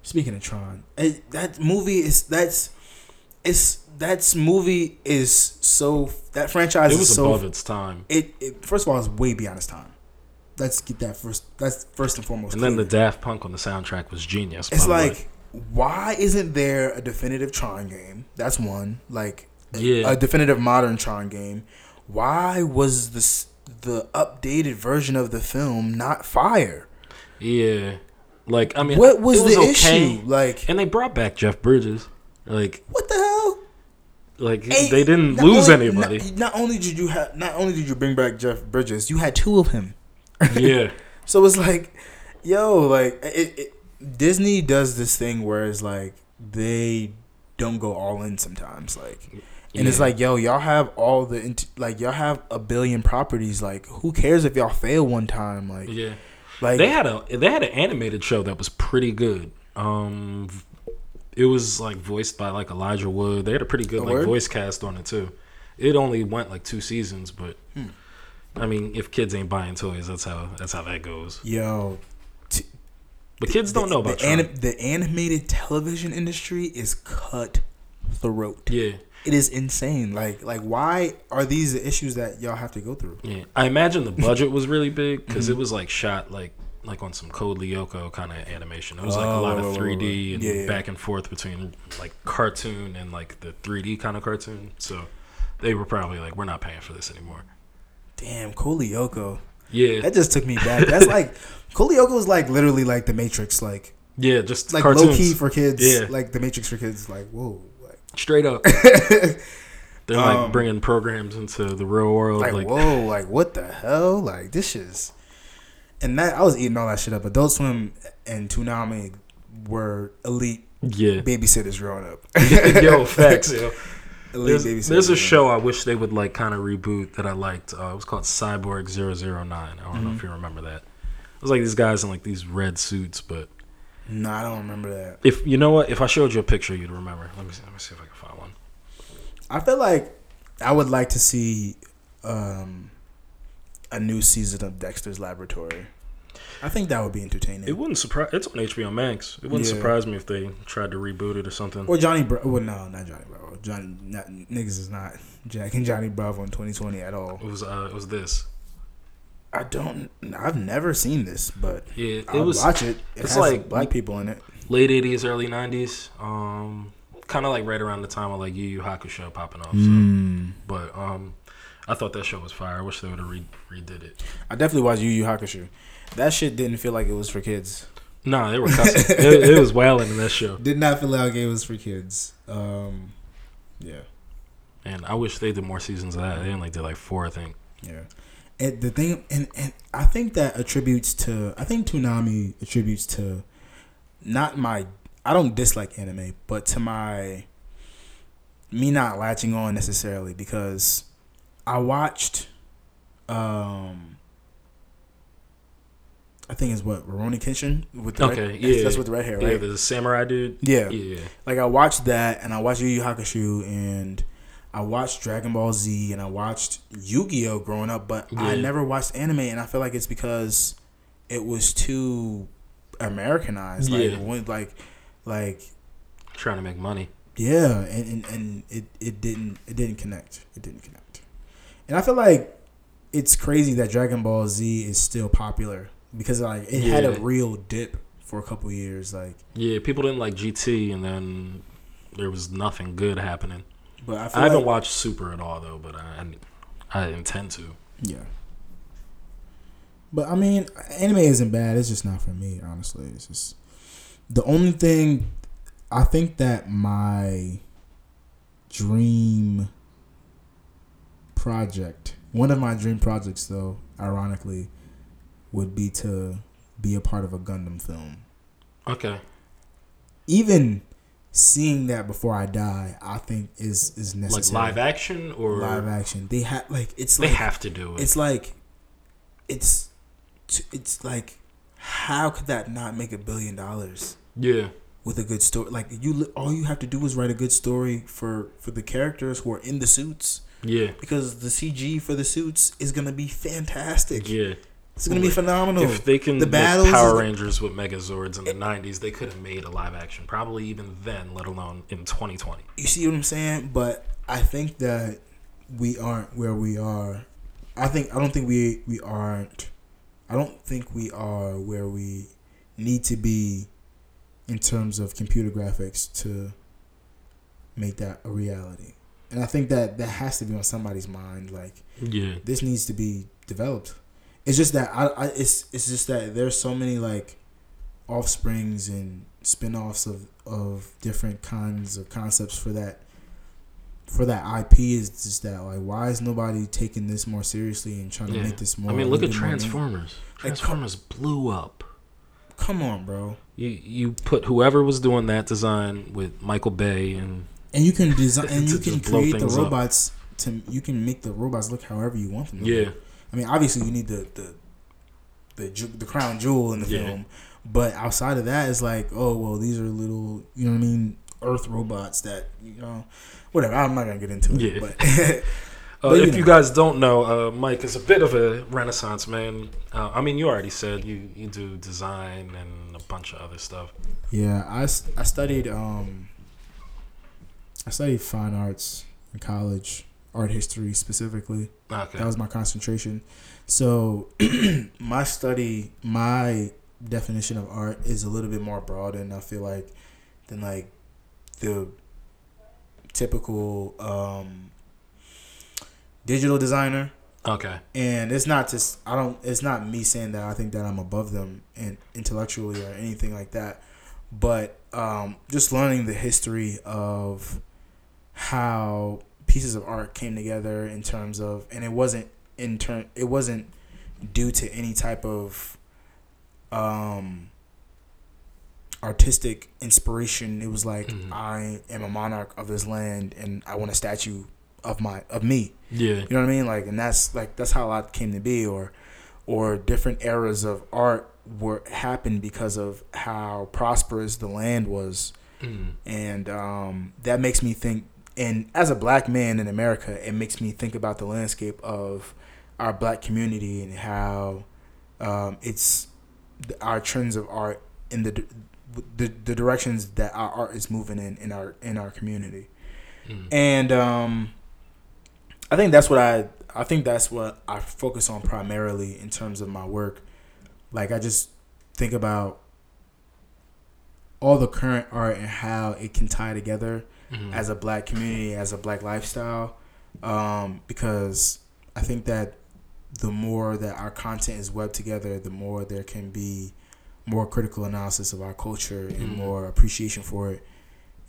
speaking of Tron, it, that movie is that's it's that's movie is so that franchise It was is so above its time. it, it first of all it's way beyond its time. Let's get that first. That's first and foremost. And then the. Daft Punk on the soundtrack was genius. it's by the way. like, why isn't there a definitive Tron game? That's one. Like, a- Yeah. a definitive modern Tron game. Why was this the updated version of the film not fire? yeah, like I mean, what was, it the okay. issue? Like, And they brought back Jeff Bridges. Like, what the hell? like Hey, they didn't lose only- anybody. Not, not only did you have, not only did you bring back Jeff Bridges, you had two of him. yeah, So it's like, yo, like it, it, Disney does this thing where it's like they don't go all in sometimes. Like, And it's like, yo, y'all have all the like y'all have a billion properties. Like, who cares if y'all fail one time? Like, Yeah. like They had a they had an animated show that was pretty good. Um, it was like voiced by like Elijah Wood. They had a pretty good like word? voice cast on it too. It only went like two seasons, but Hmm. I mean, if kids ain't buying toys, that's how that's how that goes. yo, But kids don't know about the, anim- the animated television industry is cutthroat. yeah, It is insane. Like, like why are these the issues that y'all have to go through? yeah. I imagine the budget was really big Mm-hmm. because it was like shot like like on some Code Lyoko kind of animation. It was like a Oh, lot of right, right, 3D and. Yeah, back and forth between like cartoon and like the 3D kind of cartoon. So they were probably like, we're not paying for this anymore. Damn, Code Lyoko. Yeah, That just took me back. That's like Code Lyoko is like literally like the Matrix, like yeah, just like cartoons. low key for kids. Yeah. like the Matrix for kids. Like whoa, like, straight up. They're like Um, bringing programs into the real world. like, Like, whoa, like what the hell? Like this is, and that I was eating all that shit up. Adult Swim and Toonami were elite yeah, babysitters growing up. yo, facts. Yo. elite There's, there's a show I wish they would like kind of reboot that I liked. Uh, it was called Cyborg 009. I don't know Mm-hmm. if you remember that. Was like these guys in like these red suits, but No, I don't remember that. if you know what, if I showed you a picture, you'd remember. Let me see, let me see if I can find one. I feel like I would like to see um, a new season of Dexter's Laboratory. I think that would be entertaining. It wouldn't surprise. It's on HBO Max. It wouldn't Yeah. surprise me if they tried to reboot it or something. Or Johnny Bra- well, no, not Johnny Bravo. Johnny, not, niggas is not Jack and Johnny Bravo in 2020 at all. It was uh, it was this. I don't. I've never seen this, but Yeah, it I'll was watch it. It it's has like- black people in it. late '80s, early '90s. Um, kind of like right around the time of like Yu Yu Hakusho popping off. So. Hmm. But um, I thought that show was fire. I wish they would have re- redid it. I definitely watched Yu Yu Hakusho. That shit didn't feel like it was for kids. Nah, they were cussing. it, it was wailing in that show, Did not feel like it was for kids. Um, yeah, and I wish they did more seasons of that. They only did like four, I think. yeah. And the thing, and and I think that attributes to. I think Toonami attributes to, not my. I don't dislike anime, but to my. Me not latching on necessarily because, I watched, um. I think it's what Rurouni Kenshin with the Okay, red, yeah, that's with the red hair, Yeah, right? the samurai dude. Yeah. yeah, Like I watched that and I watched Yu Yu Hakusho and I watched Dragon Ball Z and I watched Yu-Gi-Oh growing up, but I never watched anime and I feel like it's because it was too Americanized. Like Yeah. when, like like trying to make money. yeah, and, and, and it, it didn't it didn't connect. It didn't connect. And I feel like it's crazy that Dragon Ball Z is still popular because like it had a real dip for a couple years like Yeah, people didn't like GT, and then there was nothing good happening. But I I haven't like, watched Super at all though, but I I intend to. Yeah. But I mean, anime isn't bad. It's just not for me, honestly. It's just the only thing I think that my dream project, one of my dream projects though, ironically, would be to be a part of a Gundam film. Okay. Even seeing that before I die, I think is is necessary. Like live action or live action. They have like it's like they like have to do it. it's like it's it's like how could that not make a billion dollars yeah. with a good story like you all you have to do is write a good story for for the characters who are in the suits Yeah. because the cg for the suits is gonna be fantastic Yeah. It's gonna be phenomenal If they can the battles Power Rangers with Megazords in the '90s, they could have made a live action. Probably even then, let alone in 2020. you see what i'm saying but i think that we aren't where we are i think i don't think we we aren't i don't think we are where we need to be in terms of computer graphics to make that a reality and i think that that has to be on somebody's mind like Yeah. this needs to be developed it's just that i, I it's it's just that there's so many like offsprings and spin-offs of of different kinds of concepts for that for that IP is just that like why is nobody taking this more seriously and trying to make this more I mean, look at little bit more- Transformers. Transformers blew up. come on bro You you put whoever was doing that design with Michael Bay and and you can design and you can create the things up. robots to you can make the robots look however you want them. to Yeah. look. I mean, obviously you need the the the, ju- the crown jewel in the Yeah. film, but outside of that, it's like, oh well, these are little, you know what I mean, Earth robots that you know, whatever. I'm not gonna get into it, Yeah. but Uh, But, you if you guys don't know, uh, Mike is a bit of a renaissance man. Uh, I mean, you already said you, you do design and a bunch of other stuff. yeah, I, I studied um I studied fine arts in college, art history specifically. Okay. That was my concentration. So my study, my definition of art is a little bit more broad, and I feel like than like the typical um, digital designer. okay. And it's not just I don't. It's not me saying that I think that I'm above them in intellectually or anything like that, but um, just learning the history of how pieces of art came together in terms of, and it wasn't in turn. It wasn't due to any type of um, artistic inspiration. It was like Mhm. I am a monarch of this land, and I want a statue of my of me. Yeah. You know what I mean? Like, and that's like that's how a lot came to be, or or different eras of art were happened because of how prosperous the land was, Mm. and um, that makes me think. And as a black man in America, it makes me think about the landscape of our black community and how um, it's th- our trends of art in the, the the directions that our art is moving in in our in our community Mm. and um, I think that's what I I think that's what I focus on primarily in terms of my work. Like I just think about all the current art and how it can tie together Mhm. as a black community, as a black lifestyle, um, because I think that the more that our content is webbed together, the more there can be more critical analysis of our culture and Mhm. more appreciation for it.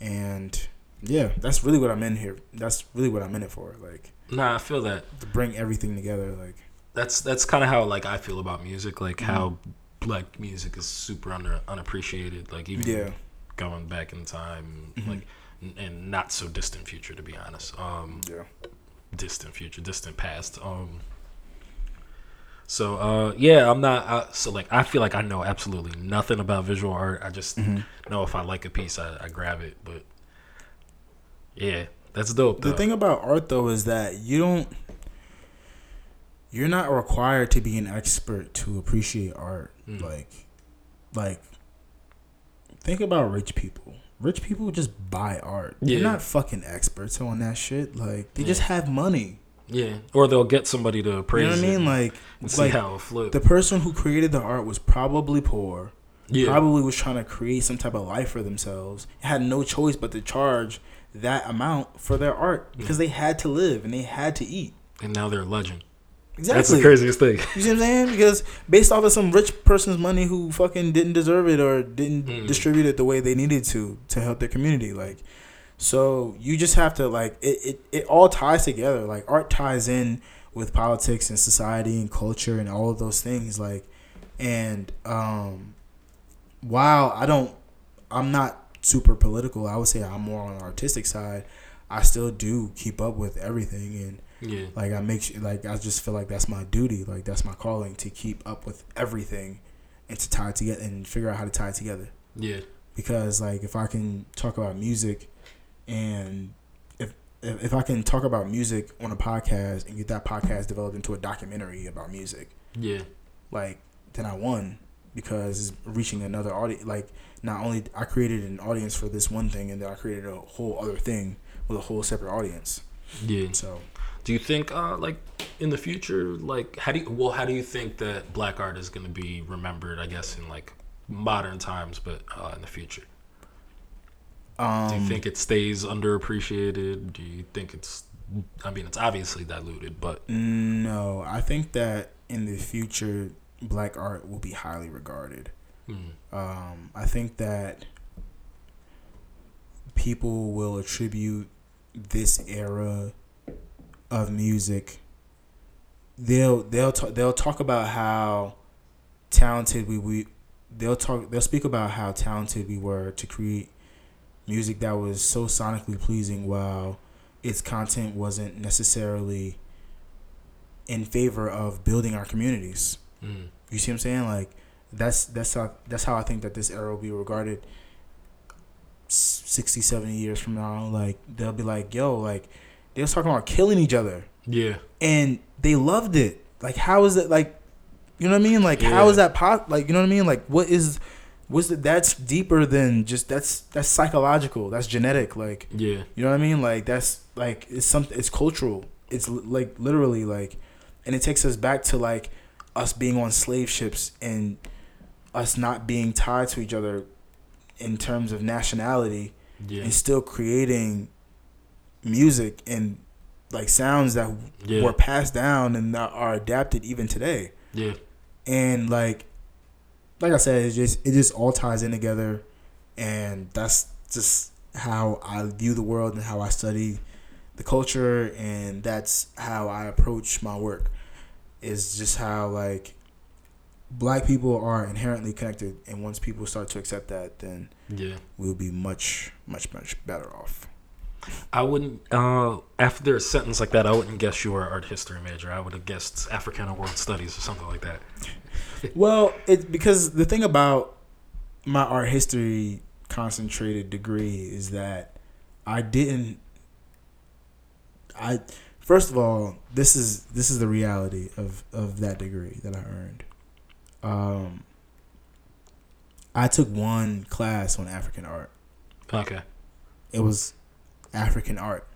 And yeah, that's really what I'm in here. That's really what I'm in it for. Like Nah, I feel that. to bring everything together. Like That's that's kind of how like I feel about music. Like Mm-hmm. how black music is super under unappreciated. Like even yeah, going back in time, Mhm. like and not so distant future to be honest. Um, yeah, distant future, distant past. Um. So uh yeah, I'm not. Uh, so like I feel like I know absolutely nothing about visual art. I just Mm-hmm. know if I like a piece, I, I grab it. But yeah, that's dope. The thing about art though is that you don't you're not required to be an expert to appreciate art. Mm. Like like think about rich people. Rich people just buy art. They're not fucking experts on that shit. Like they just have money. yeah, or they'll get somebody to appraise. You know what I mean? Like see like how it flips. the person who created the art was probably poor. yeah, Probably was trying to create some type of life for themselves. Had no choice but to charge that amount for their art because they had to live and they had to eat. and now they're a legend. Exactly. That's the craziest thing. You see what I'm saying? Because based off of some rich person's money who fucking didn't deserve it or didn't Mm. distribute it the way they needed to to help their community, like, so you just have to like it, it. It all ties together. Like art ties in with politics and society and culture and all of those things. Like, and um, while I don't, I'm not super political. I would say I'm more on the artistic side. I still do keep up with everything and Yeah, like I make sure, like I just feel like that's my duty, like that's my calling to keep up with everything, and to tie it together and figure out how to tie it together. yeah, Because like if I can talk about music, and if if, if I can talk about music on a podcast and get that podcast developed into a documentary about music, yeah, like then I won because reaching another audience. Like not only I created an audience for this one thing, and then I created a whole other thing with a whole separate audience. yeah. So Do you think, uh, like, in the future, like, how do you, well, how do you think that black art is going to be remembered? I guess in like modern times, but uh, in the future, um, do you think it stays underappreciated? Do you think it's, I mean, it's obviously diluted, but No, I think that in the future, black art will be highly regarded. mm, Um, I think that people will attribute this era of music. They'll they'll talk, they'll talk about how talented we we they'll talk they'll speak about how talented we were to create music that was so sonically pleasing while its content wasn't necessarily in favor of building our communities. Mm. You see what I'm saying? Like that's that's how that's how I think that this era will be regarded 60, 70 years from now. Like they'll be like, "Yo, like they was talking about killing each other." Yeah. And they loved it. Like how is it like you know what I mean? Like how Yeah. is that pop like you know what I mean? Like what is what's the, that's deeper than just that's that's psychological. That's genetic like Yeah. you know what I mean? Like that's like it's something. It's cultural. It's like literally like, and it takes us back to like us being on slave ships and us not being tied to each other in terms of nationality Yeah. and still creating music and like sounds that Yeah. were passed down and that are adapted even today Yeah. and like like I said, it just it just all ties in together, and that's just how I view the world and how I study the culture, and that's how I approach my work. Is just how like black people are inherently connected, and once people start to accept that, then Yeah. we'll be much much much better off. I wouldn't. Uh, after a sentence like that, I wouldn't guess you were an art history major. I would have guessed Africana World Studies or something like that. Well, it's because the thing about my art history concentrated degree is that I didn't I first of all, this is this is the reality of of that degree that I earned. Um I took one class on African art. Okay. It was African art.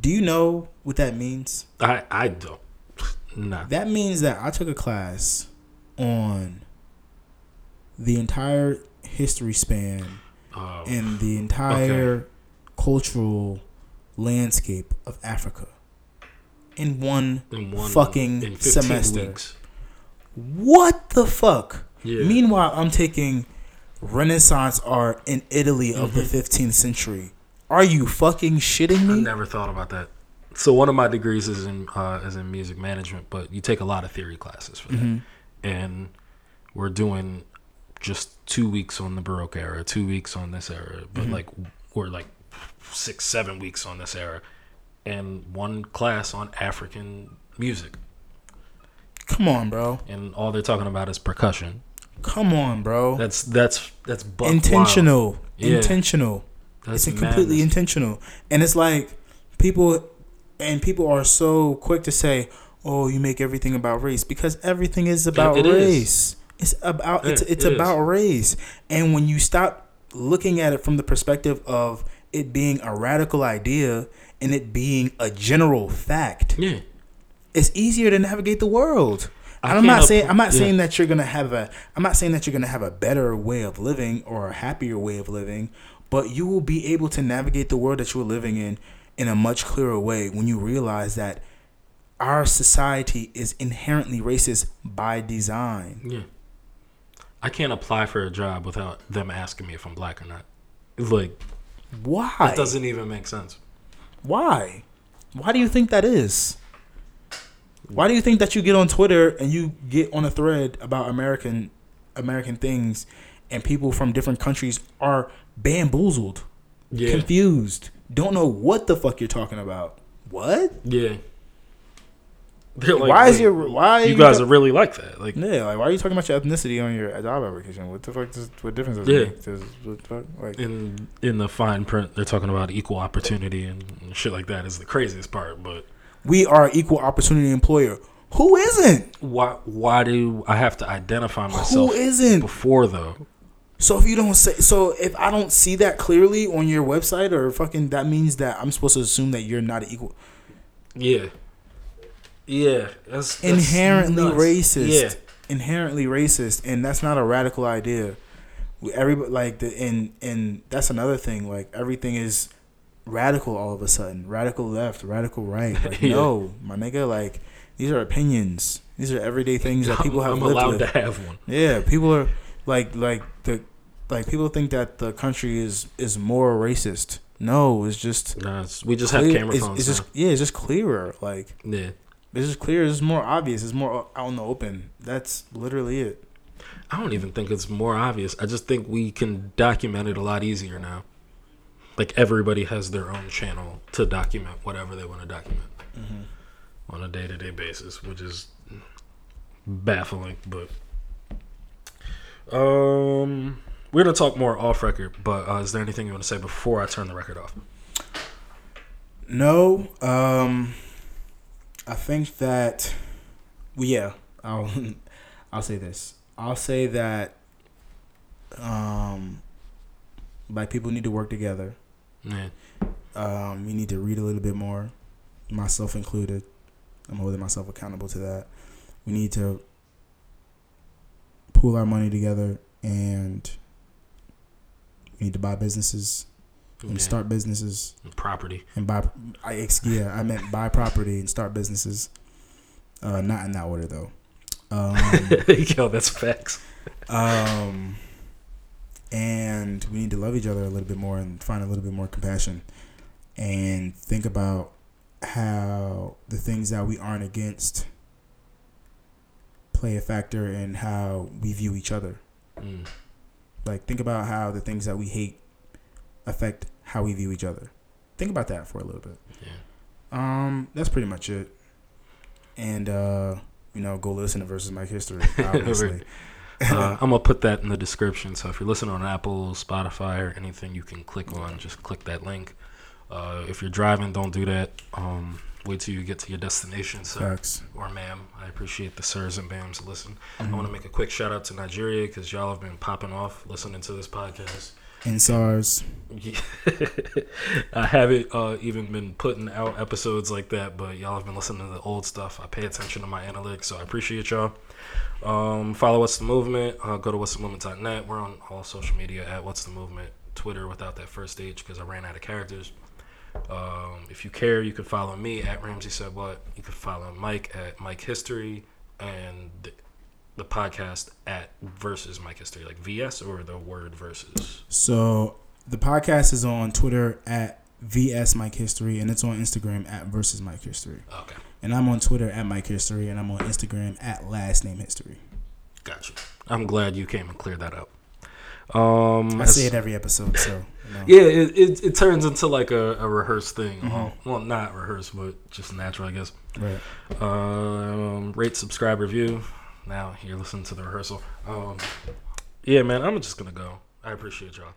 Do you know what that means? I I don't. Nah. That means that I took a class on the entire history span Uh, and the entire cultural landscape of Africa in one, in one fucking in semester. Weeks. What the fuck? Yeah. Meanwhile, I'm taking Renaissance art in Italy of the Mm-hmm. 15th century. Are you fucking shitting me? I never thought about that. So one of my degrees is in uh, is in music management, but you take a lot of theory classes for that, Mm-hmm. and we're doing just two weeks on the Baroque era, two weeks on this era, but Mm-hmm. like we're like six, seven weeks on this era, and one class on African music, Come on, bro. and all they're talking about is percussion. Come on, bro. That's that's that's buck wild. intentional. Yeah. That's it's completely intentional and it's like people and people are so quick to say oh you make everything about race because everything is about it is. race it's about it's It- it's it is. about race and when you stop looking at it from the perspective of it being a radical idea and it being a general fact Yeah. it's easier to navigate the world. I I'm not saying I'm not yeah. saying that you're gonna have a I'm not saying that you're gonna have a better way of living or a happier way of living, but you will be able to navigate the world that you're living in in a much clearer way when you realize that our society is inherently racist by design. Yeah. I can't apply for a job without them asking me if I'm black or not. Like Why? it doesn't even make sense. Why? Why do you think that is? Why do you think that you get on Twitter and you get on a thread about American American things and people from different countries are bamboozled, Yeah. confused, don't know what the fuck you're talking about? What? Yeah. Like, why is "Wait, your why you you guys ta- are really like that? Like yeah, like why are you talking about your ethnicity on your job application? What the fuck does what difference does Yeah. it make? Does, what the fuck? Like in in the fine print, they're talking about equal opportunity and, and shit like that is the craziest part. But we are equal opportunity employer. Who isn't? why why do I have to identify myself Who isn't? before though? So if you don't say so, if I don't see that clearly on your website or fucking, that means that I'm supposed to assume that you're not equal. Yeah. Yeah. That's, that's Inherently nuts. racist. Yeah. Inherently racist, and that's not a radical idea. Everybody like the and and that's another thing. Like everything is radical all of a sudden. Radical left, radical right. Like Yeah. no, my nigga. Like these are opinions. These are everyday things that people have I'm lived allowed with. to have one. Yeah, people are like like the like people think that the country is is more racist. No, it's just Nah, it's, we just have clear- camera it's, phones. it's just yeah, it's just clearer. Like yeah. it's just clear. It's more obvious. It's more out in the open. That's literally it. I don't even think it's more obvious. I just think we can document it a lot easier now. Like everybody has their own channel to document whatever they want to document mm-hmm. on a day to day basis, which is baffling. But um, we're gonna talk more off record. But uh, is there anything you want to say before I turn the record off? No, um, I think that, well, yeah, I'll, I'll say this. I'll say that, um, black people need to work together. Yeah, Um, we need to read a little bit more, myself included. I'm holding myself accountable to that. We need to pool our money together and we need to buy businesses and Yeah. start businesses property. and buy. I ex- yeah, I meant buy property and start businesses. Uh, not in that order though. Um, Yo, that's facts. um, and we need to love each other a little bit more and find a little bit more compassion and think about how the things that we aren't against play a factor in how we view each other. Mm. Like think about how the things that we hate affect how we view each other. Think about that for a little bit. Yeah. Um, that's pretty much it. And uh, you know, go listen to versus Mike History, obviously. uh, I'm gonna put that in the description. So if you're listening on Apple, Spotify, or anything, you can click on. Just click that link. Uh, if you're driving, don't do that. Um, wait till you get to your destination, sir Facts. or ma'am. I appreciate the sirs and ma'ams. Listen, I Mm-hmm. want to make a quick shout out to Nigeria because y'all have been popping off listening to this podcast. End SARS. Yeah. I haven't uh, even been putting out episodes like that, but y'all have been listening to the old stuff. I pay attention to my analytics, so I appreciate y'all. Um, follow What's the Movement. Uh, go to whatsthemovement.net. We're on all social media at What's the Movement. Twitter without that first H because I ran out of characters. Um, if you care, you can follow me at Ramsey Said What. You can follow Mike at Mike History and the, the podcast at Versus Mike History, like VS or the word Versus. So the podcast is on Twitter at VS Mike History and it's on Instagram at versus Mike History. Okay. And I'm on Twitter at Mike History and I'm on Instagram at last name history. Gotcha. I'm glad you came and cleared that up. Um, I say it every episode, so you know. Yeah, it, it, it turns into like a, a rehearsed thing. Mm-hmm. Well, well, not rehearsed, but just natural, I guess. Right. Um, rate, subscribe, review. Now you're listening to the rehearsal. Um, yeah, man, I'm just gonna go. I appreciate y'all.